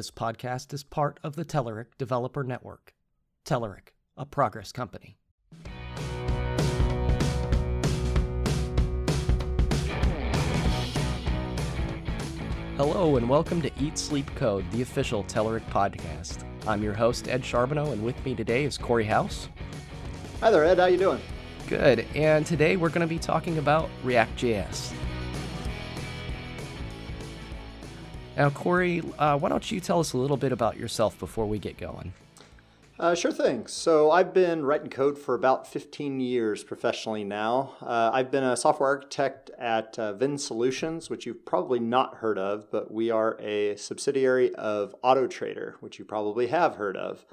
This podcast is part of the Telerik Developer Network. Telerik, a progress company. Hello, and welcome to Eat Sleep Code, the official Telerik podcast. I'm your host, Ed Charbonneau, and with me today is Corey House. Hi there, Ed. How you doing? Good. And today we're going to be talking about React.js. Now, Corey, uh, why don't you tell us a little bit about yourself before we get going? Uh, sure thing. So, I've been writing code for about 15 years professionally now. Uh, I've been a software architect at uh, Vin Solutions, which you've probably not heard of, but we are a subsidiary of AutoTrader, which you probably have heard of.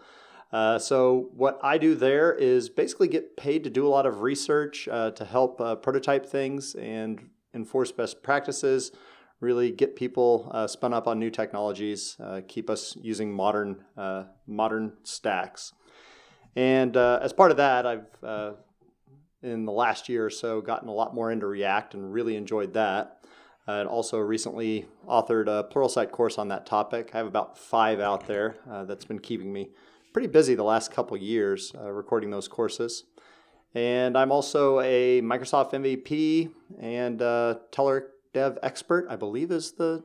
Uh, so, what I do there is basically get paid to do a lot of research uh, to help uh, prototype things and enforce best practices really get people uh, spun up on new technologies, uh, keep us using modern uh, modern stacks. And uh, as part of that, I've uh, in the last year or so gotten a lot more into React and really enjoyed that. and also recently authored a Pluralsight course on that topic. I have about five out there that's been keeping me pretty busy the last couple years recording those courses. And I'm also a Microsoft MVP and uh, Telerik dev expert, I believe is the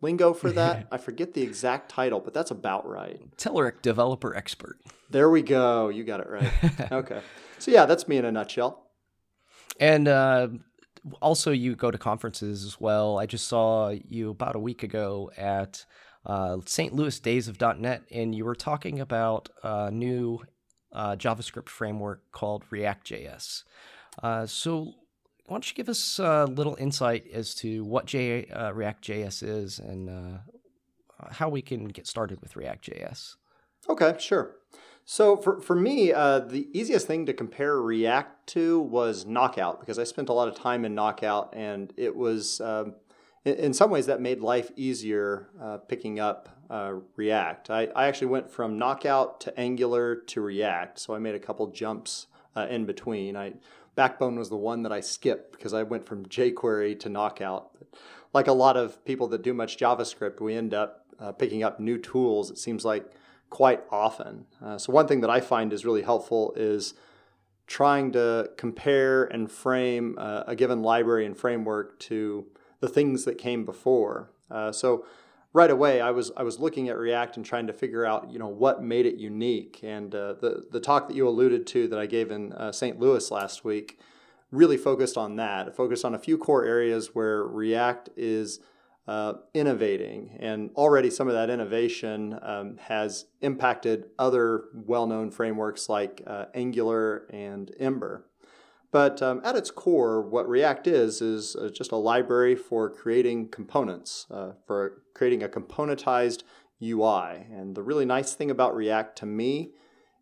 lingo for that. I forget the exact title, but that's about right. Telerik developer expert. There we go. You got it right. okay. So yeah, that's me in a nutshell. And uh, also, you go to conferences as well. I just saw you about a week ago at uh, St. Louis Days of .NET, and you were talking about a new uh, JavaScript framework called React.js. Uh, so why don't you give us a little insight as to what J, uh, React.js is and uh, how we can get started with React.js? Okay, sure. So for, for me, uh, the easiest thing to compare React to was Knockout because I spent a lot of time in Knockout and it was, um, in, some ways, that made life easier uh, picking up uh, React. I, I actually went from Knockout to Angular to React, so I made a couple jumps uh, in between. I Backbone was the one that I skipped because I went from jQuery to Knockout. Like a lot of people that do much JavaScript, we end up uh, picking up new tools, it seems like quite often. Uh, so, one thing that I find is really helpful is trying to compare and frame uh, a given library and framework to the things that came before. Uh, so, right away I was I was looking at React and trying to figure out you know what made it unique. And uh, the the talk that you alluded to that I gave in uh, St. Louis last week really focused on that. It focused on a few core areas where React is uh, innovating, and already some of that innovation um, has impacted other well-known frameworks like uh, Angular and Ember. But um, at its core, what React is, is uh, just a library for creating components, uh, for creating a componentized UI. And the really nice thing about React to me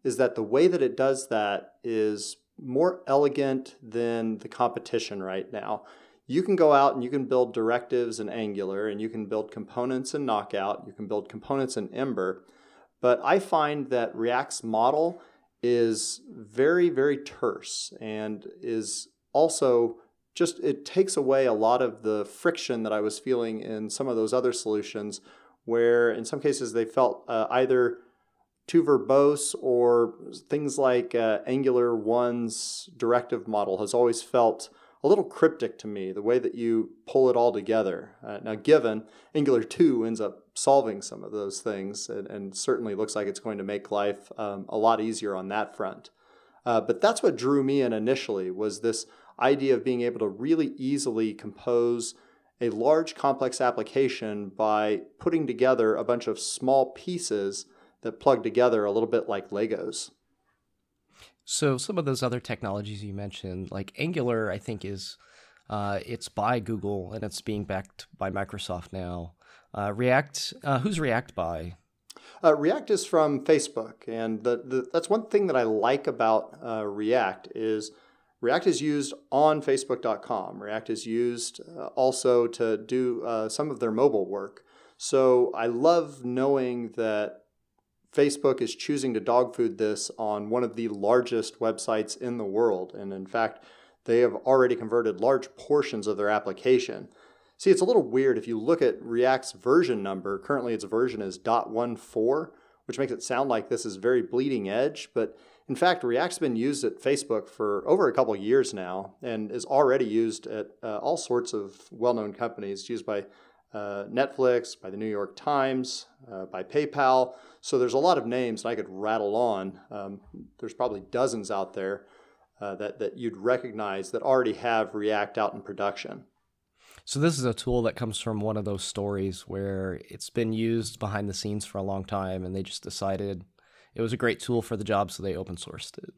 is that the way that it does that is more elegant than the competition right now. You can go out and you can build directives in Angular, and you can build components in Knockout, you can build components in Ember. But I find that React's model is very, very terse and is also just, it takes away a lot of the friction that I was feeling in some of those other solutions, where in some cases they felt uh, either too verbose or things like uh, Angular 1's directive model has always felt a little cryptic to me, the way that you pull it all together. Uh, now, given Angular 2 ends up solving some of those things and, and certainly looks like it's going to make life um, a lot easier on that front. Uh, but that's what drew me in initially was this idea of being able to really easily compose a large complex application by putting together a bunch of small pieces that plug together a little bit like Legos. So some of those other technologies you mentioned, like Angular, I think is uh, it's by Google and it's being backed by Microsoft now. Uh, React, uh, who's React by? Uh, React is from Facebook, and the, the, that's one thing that I like about uh, React is React is used on Facebook.com. React is used uh, also to do some of their mobile work. So I love knowing that Facebook is choosing to dog food this on one of the largest websites in the world. And in fact, they have already converted large portions of their application. See, it's a little weird if you look at React's version number. Currently, its version is .14, which makes it sound like this is very bleeding edge. But in fact, React's been used at Facebook for over a couple years now and is already used at uh, all sorts of well known companies. It's used by uh, Netflix, by the New York Times, uh, by PayPal. So there's a lot of names, and I could rattle on. Um, there's probably dozens out there uh, that, that you'd recognize that already have React out in production. So this is a tool that comes from one of those stories where it's been used behind the scenes for a long time, and they just decided it was a great tool for the job, so they open sourced it.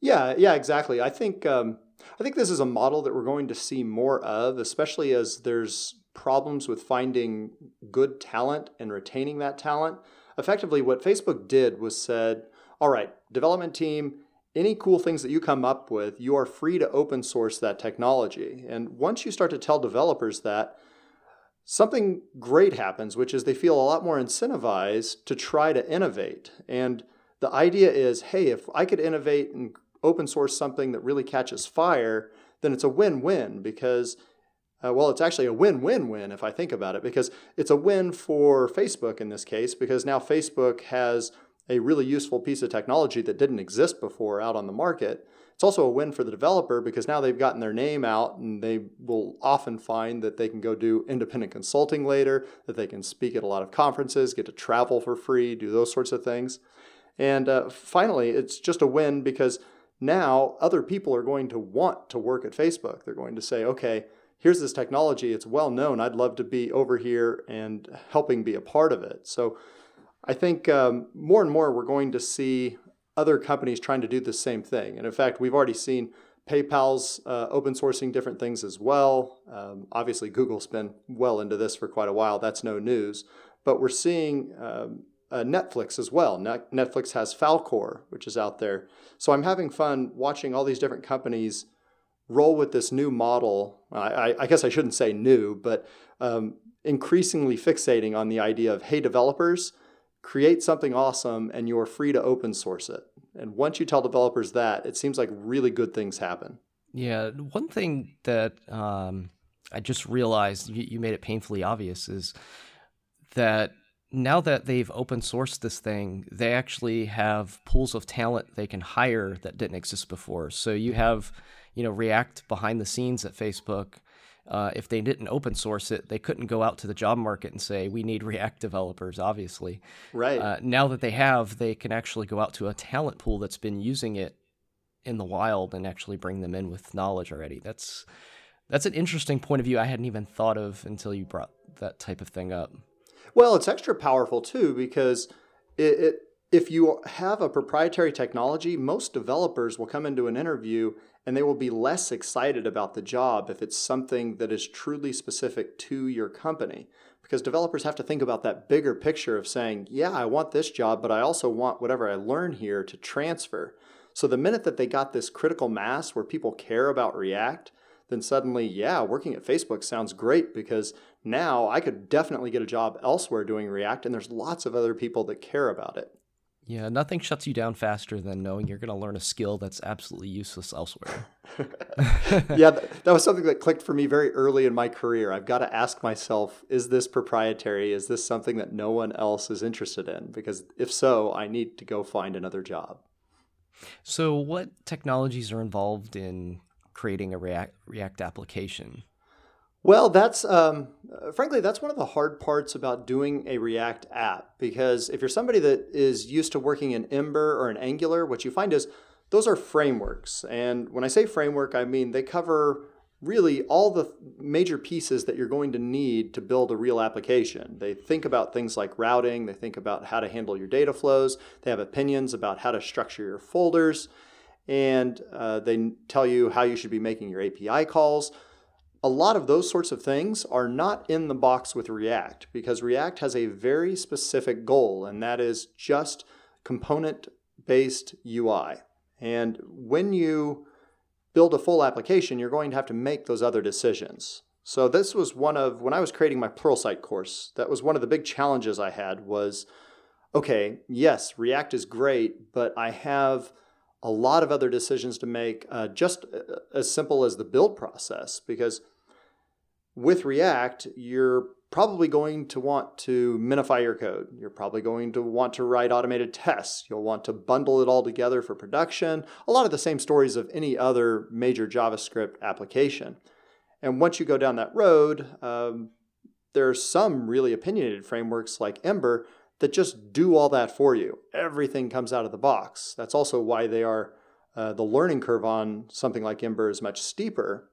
Yeah, yeah, exactly. I think um, I think this is a model that we're going to see more of, especially as there's problems with finding good talent and retaining that talent. Effectively, what Facebook did was said, "All right, development team, any cool things that you come up with, you are free to open source that technology." And once you start to tell developers that, something great happens, which is they feel a lot more incentivized to try to innovate. And the idea is hey, if I could innovate and open source something that really catches fire, then it's a win win because, uh, well, it's actually a win win win if I think about it, because it's a win for Facebook in this case, because now Facebook has a really useful piece of technology that didn't exist before out on the market. It's also a win for the developer because now they've gotten their name out and they will often find that they can go do independent consulting later, that they can speak at a lot of conferences, get to travel for free, do those sorts of things. And uh, finally, it's just a win because now other people are going to want to work at Facebook. They're going to say, okay, here's this technology, it's well known, I'd love to be over here and helping be a part of it. So I think um, more and more we're going to see other companies trying to do the same thing. And in fact, we've already seen PayPal's uh, open sourcing different things as well. Um, obviously, Google's been well into this for quite a while. That's no news. But we're seeing um, uh, Netflix as well. Net- Netflix has Falcor, which is out there. So I'm having fun watching all these different companies roll with this new model. I, I guess I shouldn't say new, but um, increasingly fixating on the idea of hey, developers, create something awesome and you're free to open source it. And once you tell developers that, it seems like really good things happen. Yeah. One thing that um, I just realized you, you made it painfully obvious is that now that they've open sourced this thing, they actually have pools of talent they can hire that didn't exist before. So you have, you know, React behind the scenes at Facebook uh, if they didn't open source it, they couldn't go out to the job market and say, we need React developers, obviously. Right. Uh, now that they have, they can actually go out to a talent pool that's been using it in the wild and actually bring them in with knowledge already. That's that's an interesting point of view I hadn't even thought of until you brought that type of thing up. Well, it's extra powerful too because it, it if you have a proprietary technology, most developers will come into an interview and they will be less excited about the job if it's something that is truly specific to your company. Because developers have to think about that bigger picture of saying, yeah, I want this job, but I also want whatever I learn here to transfer. So the minute that they got this critical mass where people care about React, then suddenly, yeah, working at Facebook sounds great because now I could definitely get a job elsewhere doing React, and there's lots of other people that care about it. Yeah, nothing shuts you down faster than knowing you're going to learn a skill that's absolutely useless elsewhere. yeah, that, that was something that clicked for me very early in my career. I've got to ask myself is this proprietary? Is this something that no one else is interested in? Because if so, I need to go find another job. So, what technologies are involved in creating a React, React application? Well, that's um, frankly that's one of the hard parts about doing a React app because if you're somebody that is used to working in Ember or in Angular, what you find is those are frameworks. And when I say framework, I mean they cover really all the major pieces that you're going to need to build a real application. They think about things like routing, they think about how to handle your data flows, they have opinions about how to structure your folders, and uh, they tell you how you should be making your API calls a lot of those sorts of things are not in the box with React because React has a very specific goal, and that is just component based UI. And when you build a full application, you're going to have to make those other decisions. So this was one of when I was creating my Pluralsight course, that was one of the big challenges I had was okay, yes, React is great, but I have a lot of other decisions to make, uh, just uh, as simple as the build process, because with React, you're probably going to want to minify your code. You're probably going to want to write automated tests. You'll want to bundle it all together for production. A lot of the same stories of any other major JavaScript application. And once you go down that road, um, there are some really opinionated frameworks like Ember that just do all that for you. Everything comes out of the box. That's also why they are uh, the learning curve on something like Ember is much steeper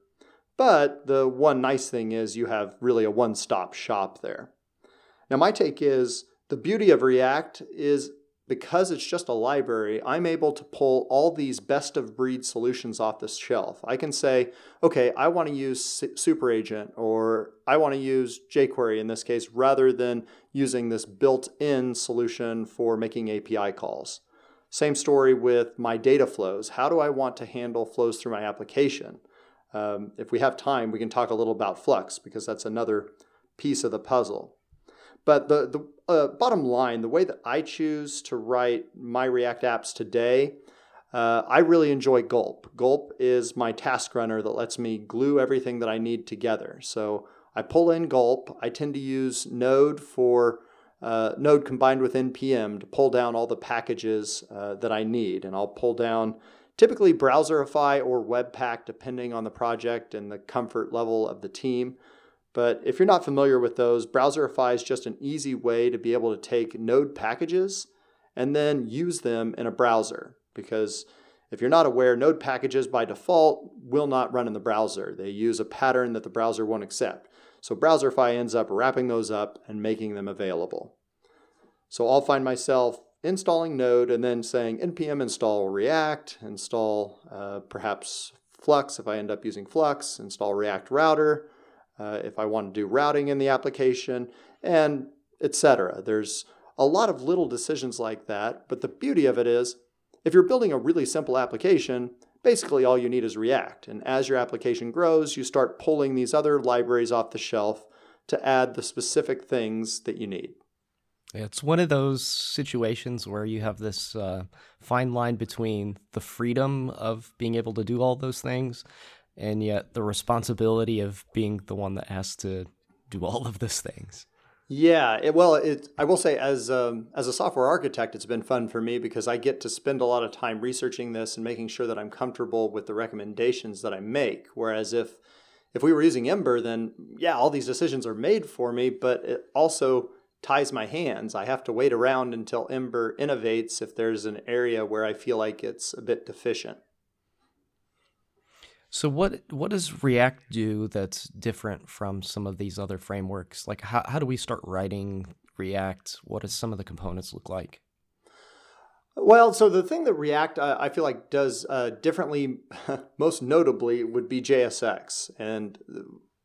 but the one nice thing is you have really a one stop shop there. Now, my take is the beauty of React is because it's just a library, I'm able to pull all these best of breed solutions off the shelf. I can say, okay, I want to use SuperAgent or I want to use jQuery in this case rather than using this built in solution for making API calls. Same story with my data flows. How do I want to handle flows through my application? Um, if we have time, we can talk a little about Flux because that's another piece of the puzzle. But the, the uh, bottom line, the way that I choose to write my React apps today, uh, I really enjoy Gulp. Gulp is my task runner that lets me glue everything that I need together. So I pull in Gulp. I tend to use Node for uh, Node combined with NPM to pull down all the packages uh, that I need. And I'll pull down typically Browserify or Webpack, depending on the project and the comfort level of the team. But if you're not familiar with those, Browserify is just an easy way to be able to take Node packages and then use them in a browser. Because if you're not aware, Node packages by default will not run in the browser. They use a pattern that the browser won't accept. So Browserify ends up wrapping those up and making them available. So I'll find myself installing Node and then saying npm install React, install uh, perhaps Flux if I end up using Flux, install React Router uh, if I want to do routing in the application, and etc. There's a lot of little decisions like that, but the beauty of it is if you're building a really simple application, basically all you need is React. And as your application grows, you start pulling these other libraries off the shelf to add the specific things that you need. It's one of those situations where you have this uh, fine line between the freedom of being able to do all those things and yet the responsibility of being the one that has to do all of those things. Yeah, it, well, it, I will say as um, as a software architect, it's been fun for me because I get to spend a lot of time researching this and making sure that I'm comfortable with the recommendations that I make. Whereas if if we were using Ember, then yeah, all these decisions are made for me, but it also ties my hands. I have to wait around until Ember innovates if there's an area where I feel like it's a bit deficient. So what what does React do that's different from some of these other frameworks? Like how how do we start writing React? What does some of the components look like? Well, so the thing that React uh, I feel like does uh, differently, most notably, would be JSX. And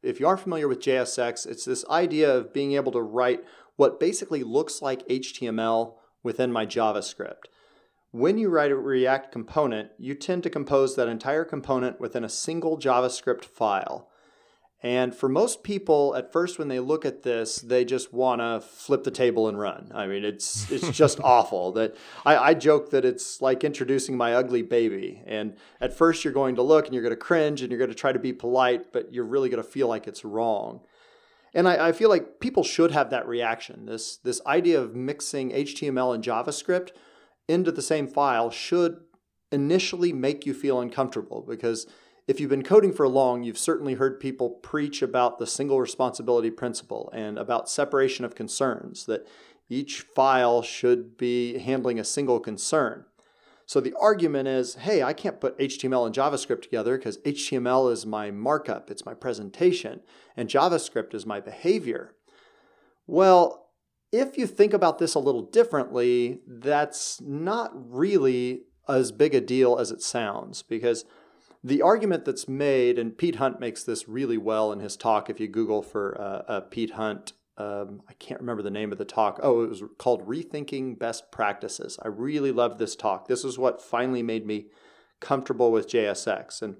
if you are familiar with JSX, it's this idea of being able to write what basically looks like HTML within my JavaScript. When you write a React component, you tend to compose that entire component within a single JavaScript file. And for most people, at first when they look at this, they just want to flip the table and run. I mean, it's it's just awful. That I, I joke that it's like introducing my ugly baby. And at first, you're going to look and you're going to cringe and you're going to try to be polite, but you're really going to feel like it's wrong. And I, I, feel like people should have that reaction. This, this idea of mixing HTML and JavaScript into the same file should initially make you feel uncomfortable because if you've been coding for long, you've certainly heard people preach about the single responsibility principle and about separation of concerns, that each file should be handling a single concern. So the argument is, hey, I can't put HTML and JavaScript together because HTML is my markup, it's my presentation, and JavaScript is my behavior. Well, if you think about this a little differently, that's not really as big a deal as it sounds because the argument that's made, and Pete Hunt makes this really well in his talk. If you Google for uh, uh, Pete Hunt um, I can't remember the name of the talk. Oh, it was called Rethinking Best Practices. I really loved this talk. This is what finally made me comfortable with JSX. And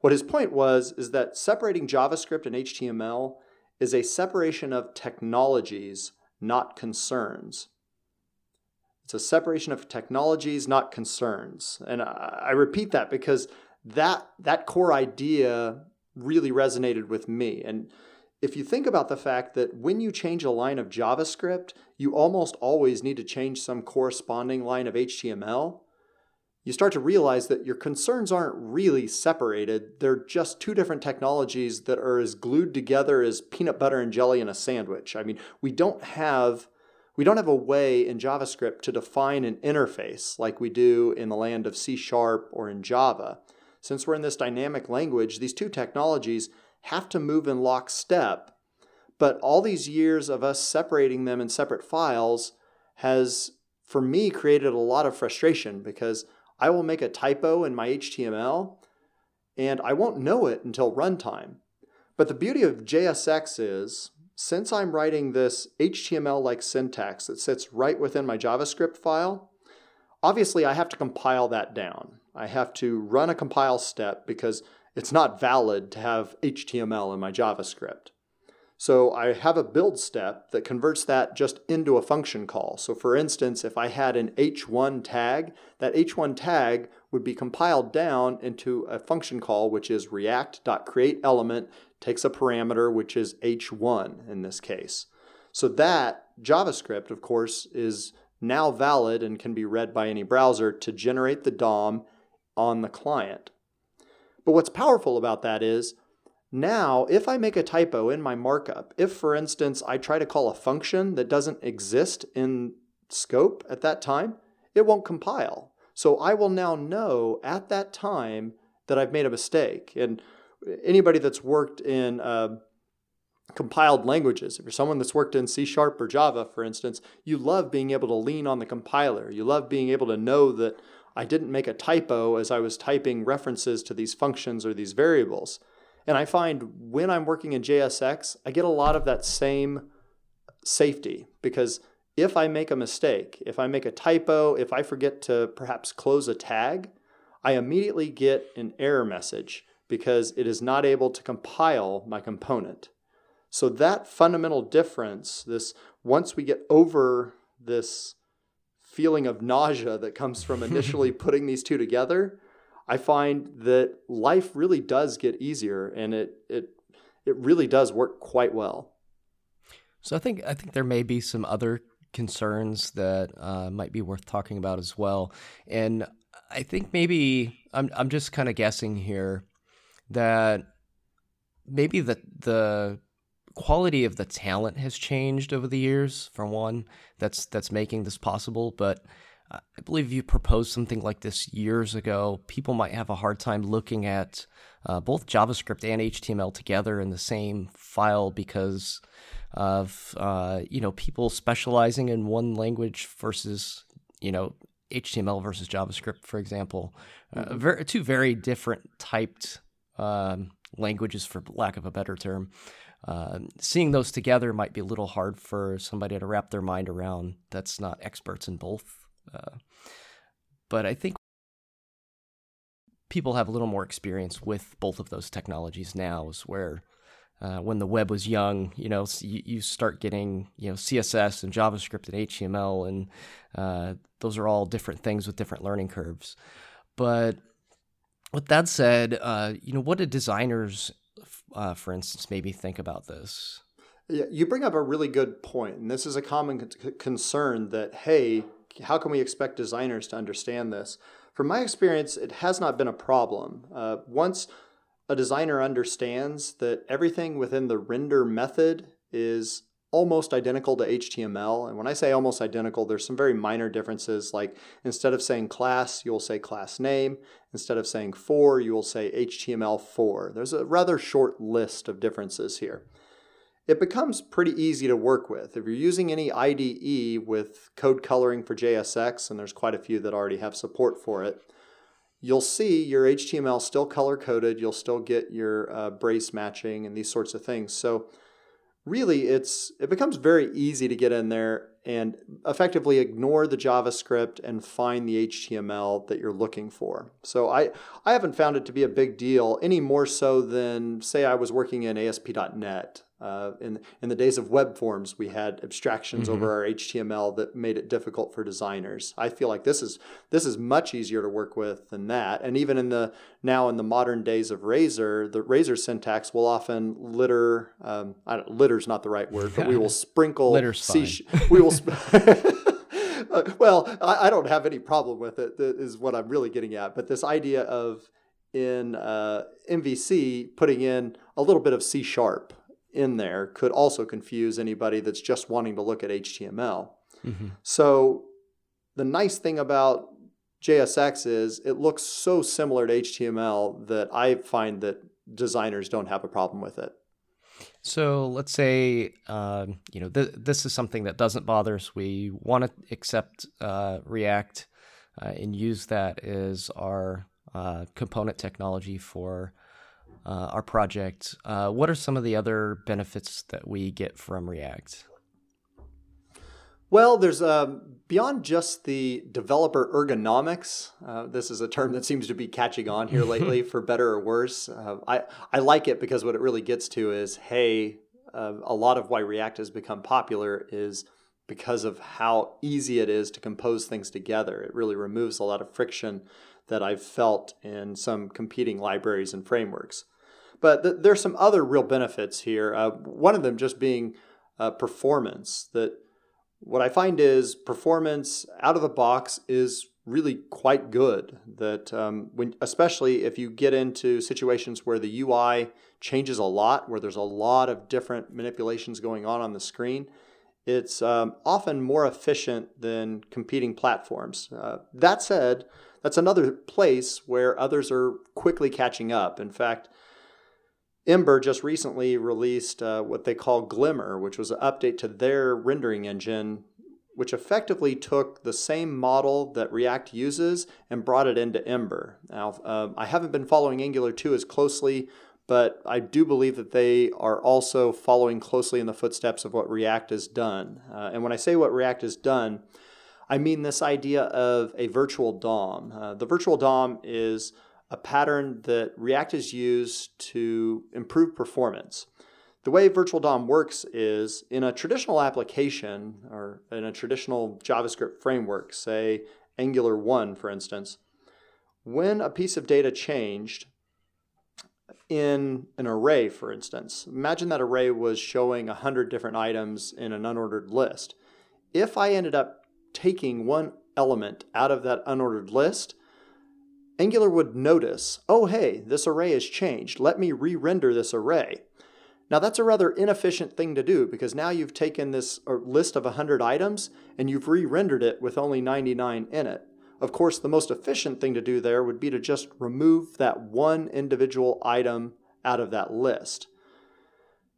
what his point was is that separating JavaScript and HTML is a separation of technologies, not concerns. It's a separation of technologies, not concerns. And I, I repeat that because that that core idea really resonated with me. And if you think about the fact that when you change a line of JavaScript, you almost always need to change some corresponding line of HTML, you start to realize that your concerns aren't really separated. They're just two different technologies that are as glued together as peanut butter and jelly in a sandwich. I mean, we don't have we don't have a way in JavaScript to define an interface like we do in the land of C Sharp or in Java. Since we're in this dynamic language, these two technologies have to move in lockstep. But all these years of us separating them in separate files has, for me, created a lot of frustration because I will make a typo in my HTML and I won't know it until runtime. But the beauty of JSX is, since I'm writing this HTML like syntax that sits right within my JavaScript file, obviously I have to compile that down. I have to run a compile step because it's not valid to have HTML in my JavaScript. So I have a build step that converts that just into a function call. So for instance, if I had an h1 tag, that h1 tag would be compiled down into a function call, which is react.createElement, takes a parameter, which is h1 in this case. So that JavaScript, of course, is now valid and can be read by any browser to generate the DOM on the client. But what's powerful about that is now, if I make a typo in my markup, if for instance I try to call a function that doesn't exist in scope at that time, it won't compile. So I will now know at that time that I've made a mistake. And anybody that's worked in uh, compiled languages, if you're someone that's worked in C Sharp or Java, for instance, you love being able to lean on the compiler. You love being able to know that I didn't make a typo as I was typing references to these functions or these variables. And I find when I'm working in JSX, I get a lot of that same safety because if I make a mistake, if I make a typo, if I forget to perhaps close a tag, I immediately get an error message because it is not able to compile my component. So that fundamental difference, this once we get over this feeling of nausea that comes from initially putting these two together, I find that life really does get easier and it it it really does work quite well. So I think I think there may be some other concerns that uh, might be worth talking about as well, and I think maybe I'm I'm just kind of guessing here that maybe the the quality of the talent has changed over the years. For one, that's that's making this possible, but I believe you proposed something like this years ago. People might have a hard time looking at uh, both JavaScript and HTML together in the same file because of uh, you know people specializing in one language versus you know HTML versus JavaScript, for example. Uh, mm-hmm. two very different typed um, languages, for lack of a better term. Uh, seeing those together might be a little hard for somebody to wrap their mind around that's not experts in both uh, but I think people have a little more experience with both of those technologies now, is where uh, when the web was young, you know, you, you, start getting, you know, CSS and JavaScript and HTML, and uh, those are all different things with different learning curves. But with that said, uh, you know, what do designers, uh, for instance, maybe think about this? Yeah, you bring up a really good point, and this is a common concern that hey, how can we expect designers to understand this? From my experience, it has not been a problem. Uh, once a designer understands that everything within the render method is almost identical to HTML. And when I say almost identical, there's some very minor differences. Like instead of saying class, you'll say class name. Instead of saying for, you will say htmlFor. There's a rather short list of differences here it becomes pretty easy to work with. If you're using any IDE with code coloring for JSX, and there's quite a few that already have support for it, you'll see your HTML still color coded. You'll still get your uh, brace matching and these sorts of things. So really, it's it becomes very easy to get in there and effectively ignore the JavaScript and find the HTML that you're looking for. So I, I haven't found it to be a big deal any more so than say I was working in ASP.NET Uh, in in the days of web forms, we had abstractions mm-hmm. over our HTML that made it difficult for designers. I feel like this is this is much easier to work with than that. And even in the now in the modern days of Razor, the Razor syntax will often litter. Um, I don't, litter's not the right word, but we will sprinkle. Litter's fine. we will. Sp- uh, well, I, I, don't have any problem with it. That is what I'm really getting at. But this idea of in uh, MVC putting in a little bit of C sharp in there could also confuse anybody that's just wanting to look at HTML. Mm-hmm. So the nice thing about JSX is it looks so similar to HTML that I find that designers don't have a problem with it. So let's say uh, you know th- this is something that doesn't bother us. We want to accept uh, React uh, and use that as our uh, component technology for uh, our project. Uh, what are some of the other benefits that we get from React? Well, there's um, beyond just the developer ergonomics. Uh, this is a term that seems to be catching on here lately, for better or worse. Uh, I I like it because what it really gets to is, hey, uh, a lot of why React has become popular is because of how easy it is to compose things together. It really removes a lot of friction that I've felt in some competing libraries and frameworks. But th- there's some other real benefits here. Uh, one of them just being uh, performance. That what I find is performance out of the box is really quite good. That um, when, especially if you get into situations where the UI changes a lot, where there's a lot of different manipulations going on on the screen, it's um, often more efficient than competing platforms. Uh, that said, that's another place where others are quickly catching up. In fact, Ember just recently released uh, what they call Glimmer, which was an update to their rendering engine, which effectively took the same model that React uses and brought it into Ember. Now, um, I haven't been following Angular 2 as closely, but I do believe that they are also following closely in the footsteps of what React has done. Uh, and when I say what React has done, I mean this idea of a virtual DOM. Uh, the virtual DOM is a pattern that React has used to improve performance. The way Virtual DOM works is in a traditional application or in a traditional JavaScript framework, say Angular 1, for instance, when a piece of data changed in an array, for instance, imagine that array was showing 100 different items in an unordered list. If I ended up taking one element out of that unordered list, Angular would notice, oh hey, this array has changed. Let me re-render this array. Now that's a rather inefficient thing to do because now you've taken this uh, list of 100 items and you've re-rendered it with only 99 in it. Of course, the most efficient thing to do there would be to just remove that one individual item out of that list.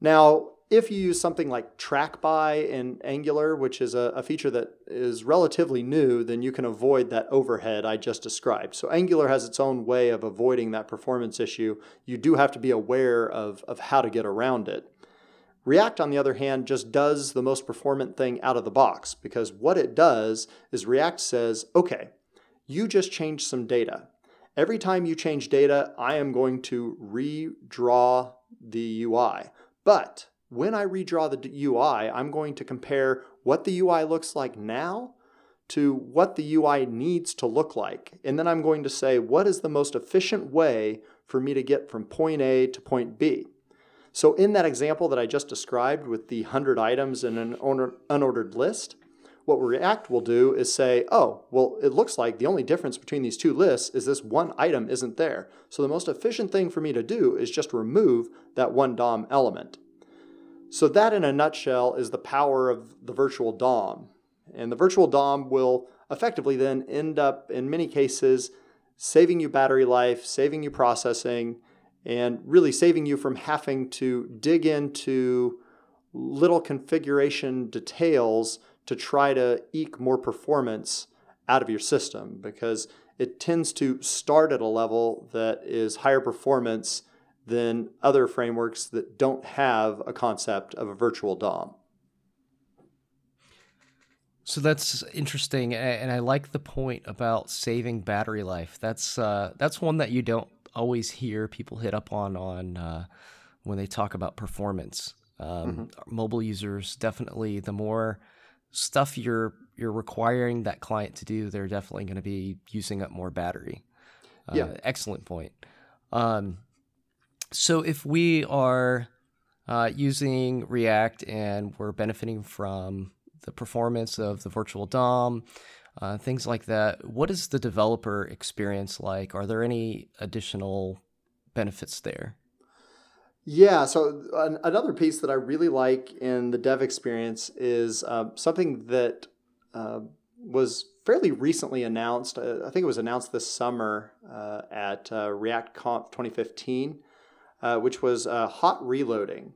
Now, if you use something like track by in Angular, which is a, a, feature that is relatively new, then you can avoid that overhead I just described. So Angular has its own way of avoiding that performance issue. You do have to be aware of, of how to get around it. React, on the other hand, just does the most performant thing out of the box because what it does is React says, okay, you just changed some data. Every time you change data, I am going to redraw the UI. But when I redraw the UI, I'm going to compare what the UI looks like now to what the UI needs to look like. And then I'm going to say, what is the most efficient way for me to get from point A to point B? So in that example that I just described with the 100 items in an unordered list, what React will do is say, oh, well, it looks like the only difference between these two lists is this one item isn't there. So the most efficient thing for me to do is just remove that one DOM element. So that in a nutshell is the power of the virtual DOM. And the virtual DOM will effectively then end up in many cases saving you battery life, saving you processing, and really saving you from having to dig into little configuration details to try to eke more performance out of your system because it tends to start at a level that is higher performance than other frameworks that don't have a concept of a virtual DOM. So that's interesting, and I like the point about saving battery life. That's uh, that's one that you don't always hear people hit up on on uh, when they talk about performance. Um, mm-hmm. Mobile users definitely the more stuff you're you're requiring that client to do, they're definitely going to be using up more battery. Uh, yeah, excellent point. Um, so if we are uh, using React and we're benefiting from the performance of the virtual DOM, uh, things like that. What is the developer experience like? Are there any additional benefits there? Yeah, so an, another piece that I really like in the dev experience is uh, something that uh, was fairly recently announced. Uh, I think it was announced this summer uh, at React Conf 2015, uh, which was hot reloading.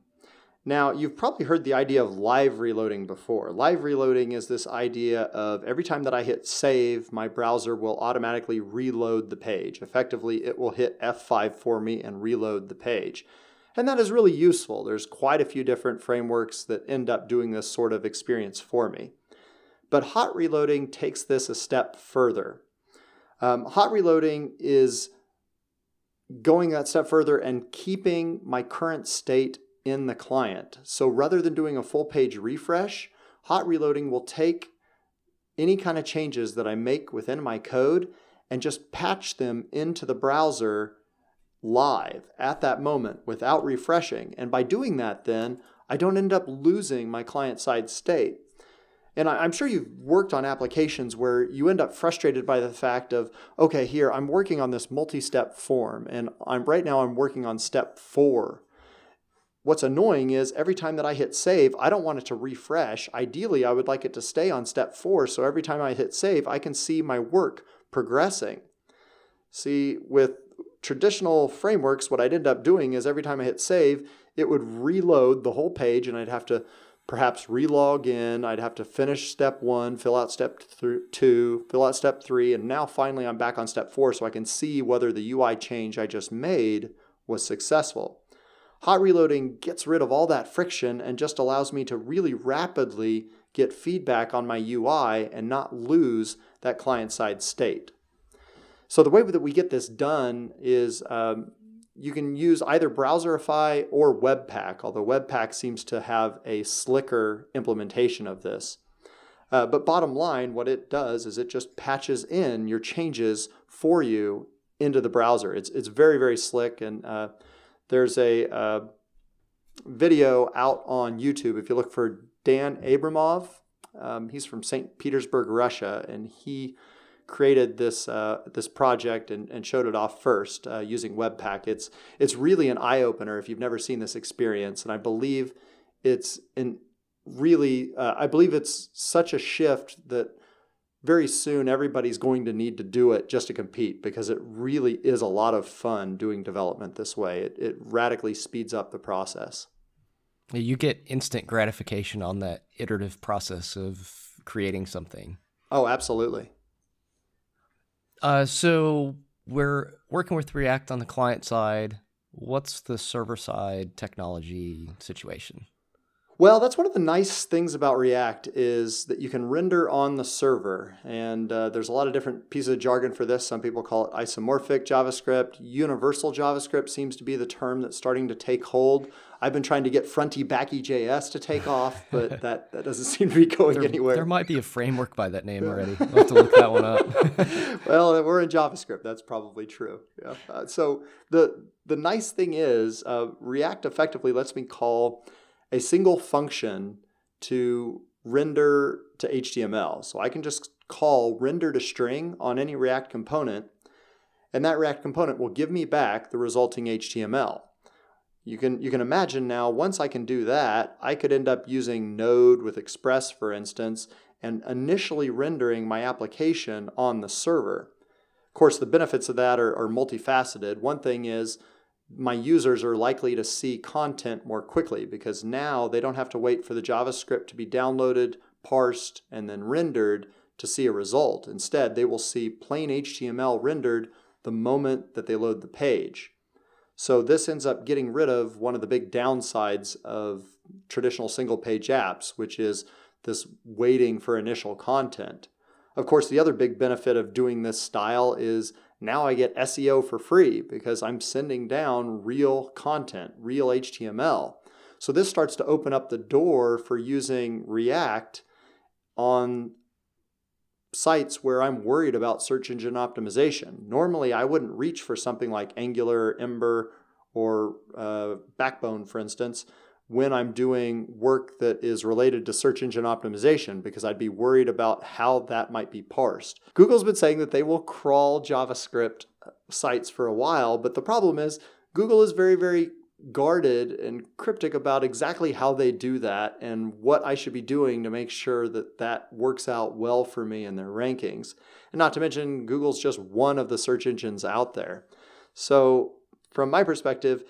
Now, you've probably heard the idea of live reloading before. Live reloading is this idea of every time that I hit save, my browser will automatically reload the page. Effectively, it will hit F5 for me and reload the page. And that is really useful. There's quite a few different frameworks that end up doing this sort of experience for me. But hot reloading takes this a step further. Um, hot reloading is going that step further and keeping my current state in the client. So rather than doing a full page refresh, hot reloading will take any kind of changes that I make within my code and just patch them into the browser live at that moment without refreshing. And by doing that, then I don't end up losing my client side state. And I'm sure you've worked on applications where you end up frustrated by the fact of, okay, here I'm working on this multi-step form, and I'm right now I'm working on step four What's annoying is every time that I hit save, I don't want it to refresh. Ideally, I would like it to stay on step four. So every time I hit save, I can see my work progressing. See, with traditional frameworks, what I'd end up doing is every time I hit save, it would reload the whole page and I'd have to perhaps relog in. I'd have to finish step one, fill out step th- two, fill out step three, and now finally I'm back on step four so I can see whether the UI change I just made was successful. Hot reloading gets rid of all that friction and just allows me to really rapidly get feedback on my UI and not lose that client side state. So the way that we get this done is um, you can use either Browserify or Webpack, although Webpack seems to have a slicker implementation of this. Uh, but bottom line, what it does is it just patches in your changes for you into the browser. It's, it's very, very slick and uh, there's a uh, video out on YouTube. If you look for Dan Abramov, um, he's from St. Petersburg, Russia, and he created this uh, this project and, and showed it off first uh, using Webpack. It's it's really an eye opener if you've never seen this experience, and I believe it's in really uh, I believe it's such a shift that very soon everybody's going to need to do it just to compete because it really is a lot of fun doing development this way. It, it radically speeds up the process. You get instant gratification on that iterative process of creating something. Oh, absolutely. Uh, so we're working with React on the client side. What's the server side technology situation? Well, that's one of the nice things about React is that you can render on the server, and uh, there's a lot of different pieces of jargon for this. Some people call it isomorphic JavaScript. Universal JavaScript seems to be the term that's starting to take hold. I've been trying to get fronty backy JS to take off, but that, that doesn't seem to be going there, anywhere. There might be a framework by that name already. I'll have to look that one up. well, we're in JavaScript. That's probably true. Yeah. Uh, so the the nice thing is uh, React effectively lets me call a single function to render to HTML. So I can just call render to string on any React component, and that React component will give me back the resulting HTML. You can, you can imagine now, once I can do that, I could end up using Node with Express, for instance, and initially rendering my application on the server. Of course, the benefits of that are, are multifaceted. One thing is my users are likely to see content more quickly because now they don't have to wait for the JavaScript to be downloaded, parsed, and then rendered to see a result. Instead, they will see plain HTML rendered the moment that they load the page. So this ends up getting rid of one of the big downsides of traditional single page apps, which is this waiting for initial content. Of course, the other big benefit of doing this style is now I get SEO for free because I'm sending down real content, real HTML. So this starts to open up the door for using React on sites where I'm worried about search engine optimization. Normally, I wouldn't reach for something like Angular, Ember, or uh, Backbone, for instance, when I'm doing work that is related to search engine optimization because I'd be worried about how that might be parsed. Google's been saying that they will crawl JavaScript uh, sites for a while, but the problem is Google is very, very guarded and cryptic about exactly how they do that and what I should be doing to make sure that that works out well for me in their rankings. And not to mention, Google's just one of the search engines out there. So, from my perspective,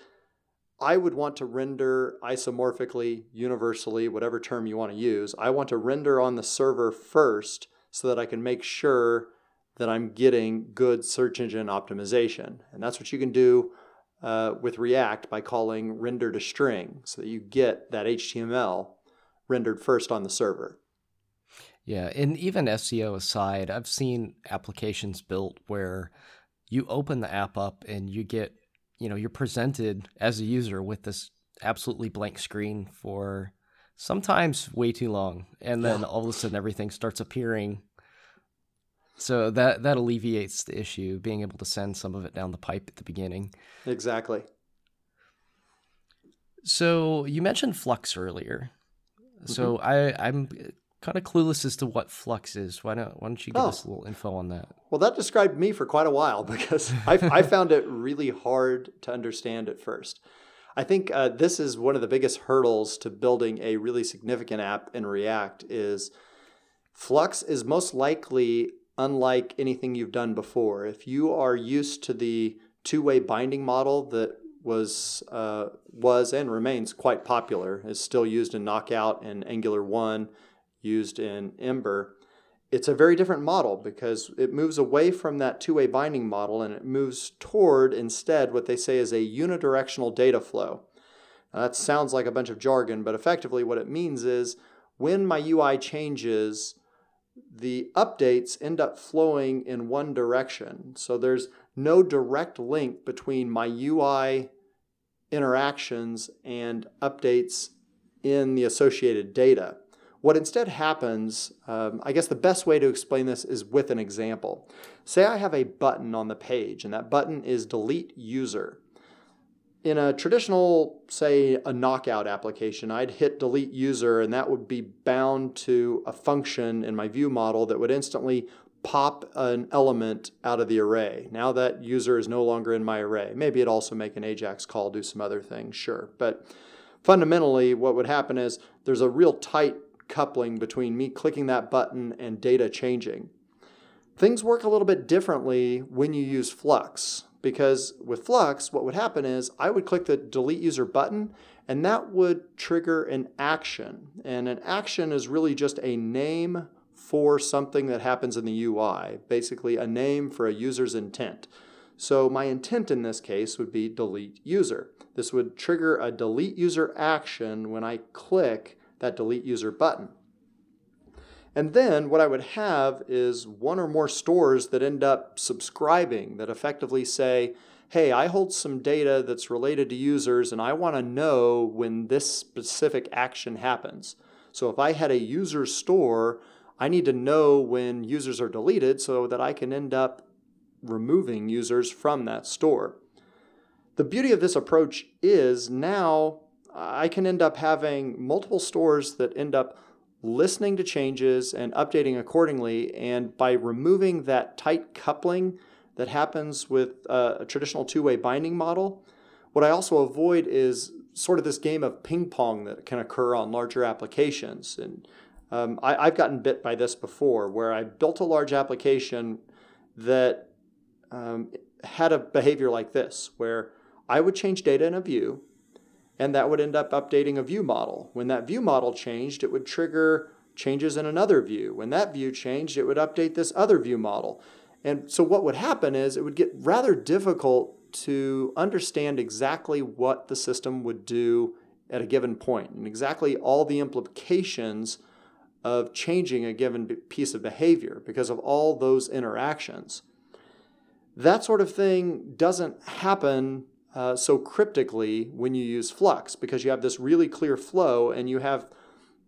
I would want to render isomorphically, universally, whatever term you want to use. I want to render on the server first so that I can make sure that I'm getting good search engine optimization. And that's what you can do uh, with React by calling render to string so that you get that HTML rendered first on the server. Yeah, and even SEO aside, I've seen applications built where you open the app up and you get, you know, you're presented as a user with this absolutely blank screen for sometimes way too long. And then yeah. all of a sudden everything starts appearing so that that alleviates the issue, being able to send some of it down the pipe at the beginning. Exactly. So you mentioned Flux earlier. So mm-hmm. I I'm kind of clueless as to what Flux is. Why don't Why don't you give oh. us a little info on that? Well, that described me for quite a while because I I found it really hard to understand at first. I think uh, this is one of the biggest hurdles to building a really significant app in React is Flux is most likely unlike anything you've done before. If you are used to the two-way binding model that was uh, was and remains quite popular, is still used in Knockout and Angular One, used in Ember. It's a very different model because it moves away from that two-way binding model and it moves toward instead what they say is a unidirectional data flow. Now, that sounds like a bunch of jargon, but effectively what it means is when my UI changes, the updates end up flowing in one direction. So there's no direct link between my UI interactions and updates in the associated data. What instead happens, um, I guess the best way to explain this is with an example. Say I have a button on the page, and that button is delete user in a traditional, say, a knockout application, I'd hit delete user and that would be bound to a function in my view model that would instantly pop an element out of the array. Now that user is no longer in my array. Maybe it'd also make an AJAX call, do some other things, sure. But fundamentally, what would happen is there's a real tight coupling between me clicking that button and data changing. Things work a little bit differently when you use Flux because with Flux, what would happen is I would click the delete user button and that would trigger an action. And an action is really just a name for something that happens in the UI, basically a name for a user's intent. So my intent in this case would be delete user. This would trigger a delete user action when I click that delete user button. And then what I would have is one or more stores that end up subscribing that effectively say, hey, I hold some data that's related to users and I want to know when this specific action happens. So if I had a user store, I need to know when users are deleted so that I can end up removing users from that store. The beauty of this approach is now I can end up having multiple stores that end up listening to changes and updating accordingly. And by removing that tight coupling that happens with a traditional two way binding model, what I also avoid is sort of this game of ping pong that can occur on larger applications. And um, I, I've gotten bit by this before where I built a large application that um, had a behavior like this, where I would change data in a view, and that would end up updating a view model. When that view model changed, it would trigger changes in another view. When that view changed, it would update this other view model. And so what would happen is it would get rather difficult to understand exactly what the system would do at a given point and exactly all the implications of changing a given piece of behavior because of all those interactions. That sort of thing doesn't happen uh, so cryptically when you use Flux because you have this really clear flow and you have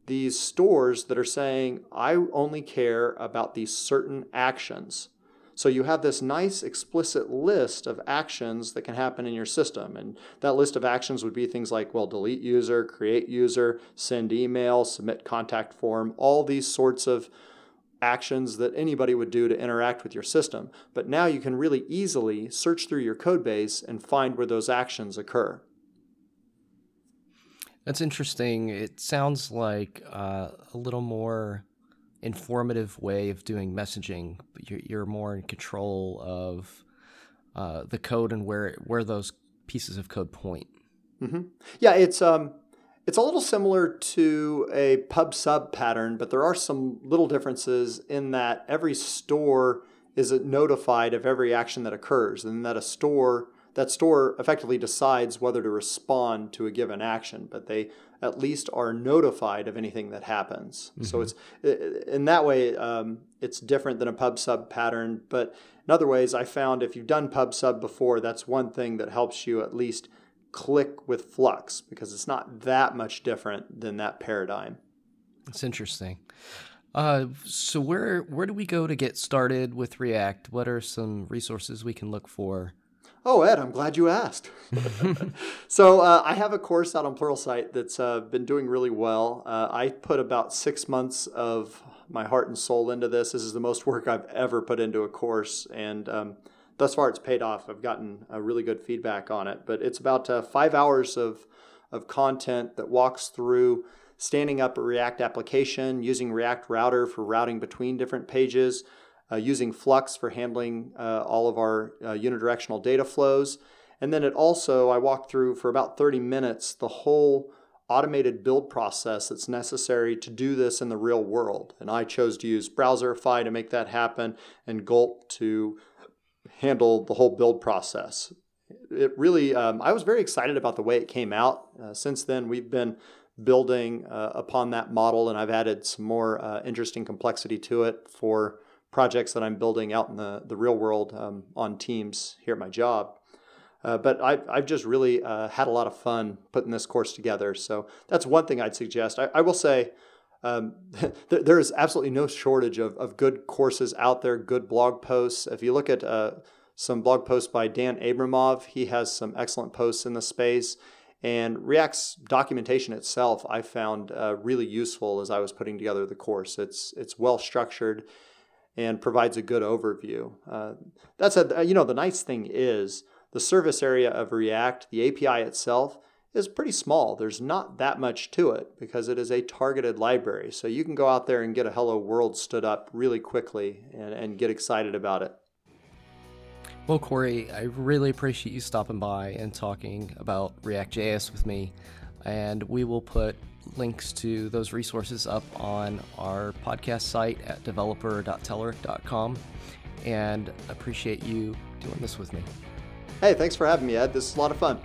these stores that are saying, I only care about these certain actions. So you have this nice explicit list of actions that can happen in your system. And that list of actions would be things like, well, delete user, create user, send email, submit contact form, all these sorts of actions that anybody would do to interact with your system. But now you can really easily search through your code base and find where those actions occur. That's interesting. It sounds like uh, a little more informative way of doing messaging. You're, you're more in control of uh, the code and where where those pieces of code point. Mm-hmm. Yeah, it's um, it's a little similar to a pub sub pattern, but there are some little differences in that every store is notified of every action that occurs, and that a store that store effectively decides whether to respond to a given action, but they at least are notified of anything that happens. Mm-hmm. So it's in that way um, it's different than a pub sub pattern. But in other ways, I found if you've done pub sub before, that's one thing that helps you at least click with Flux because it's not that much different than that paradigm. That's interesting. Uh, so where where do we go to get started with React? What are some resources we can look for? Oh, Ed, I'm glad you asked. so uh, I have a course out on Pluralsight that's uh, been doing really well. Uh, I put about six months of my heart and soul into this. This is the most work I've ever put into a course, and um, thus far it's paid off. I've gotten a really good feedback on it. But it's about uh, five hours of of content that walks through standing up a React application, using React Router for routing between different pages uh, using Flux for handling uh, all of our uh, unidirectional data flows. And then it also, I walked through for about 30 minutes the whole automated build process that's necessary to do this in the real world. And I chose to use Browserify to make that happen and Gulp to handle the whole build process. It really, um, I was very excited about the way it came out. Uh, since then, we've been building uh, upon that model, and I've added some more uh, interesting complexity to it for projects that I'm building out in the, the real world um, on teams here at my job. Uh, but I've, I've just really uh, had a lot of fun putting this course together. So that's one thing I'd suggest. I, I will say um, there is absolutely no shortage of, of good courses out there, good blog posts. If you look at uh, some blog posts by Dan Abramov, he has some excellent posts in the space. And React's documentation itself, I found uh, really useful as I was putting together the course. It's it's well structured and provides a good overview. Uh, that's a, you know, the nice thing is the service area of React, the API itself, is pretty small. There's not that much to it because it is a targeted library. So you can go out there and get a Hello World stood up really quickly and, and get excited about it. Well, Corey, I really appreciate you stopping by and talking about React.js with me. And we will put links to those resources up on our podcast site at developer.telerik.com and appreciate you doing this with me. Hey, thanks for having me, Ed. This is a lot of fun.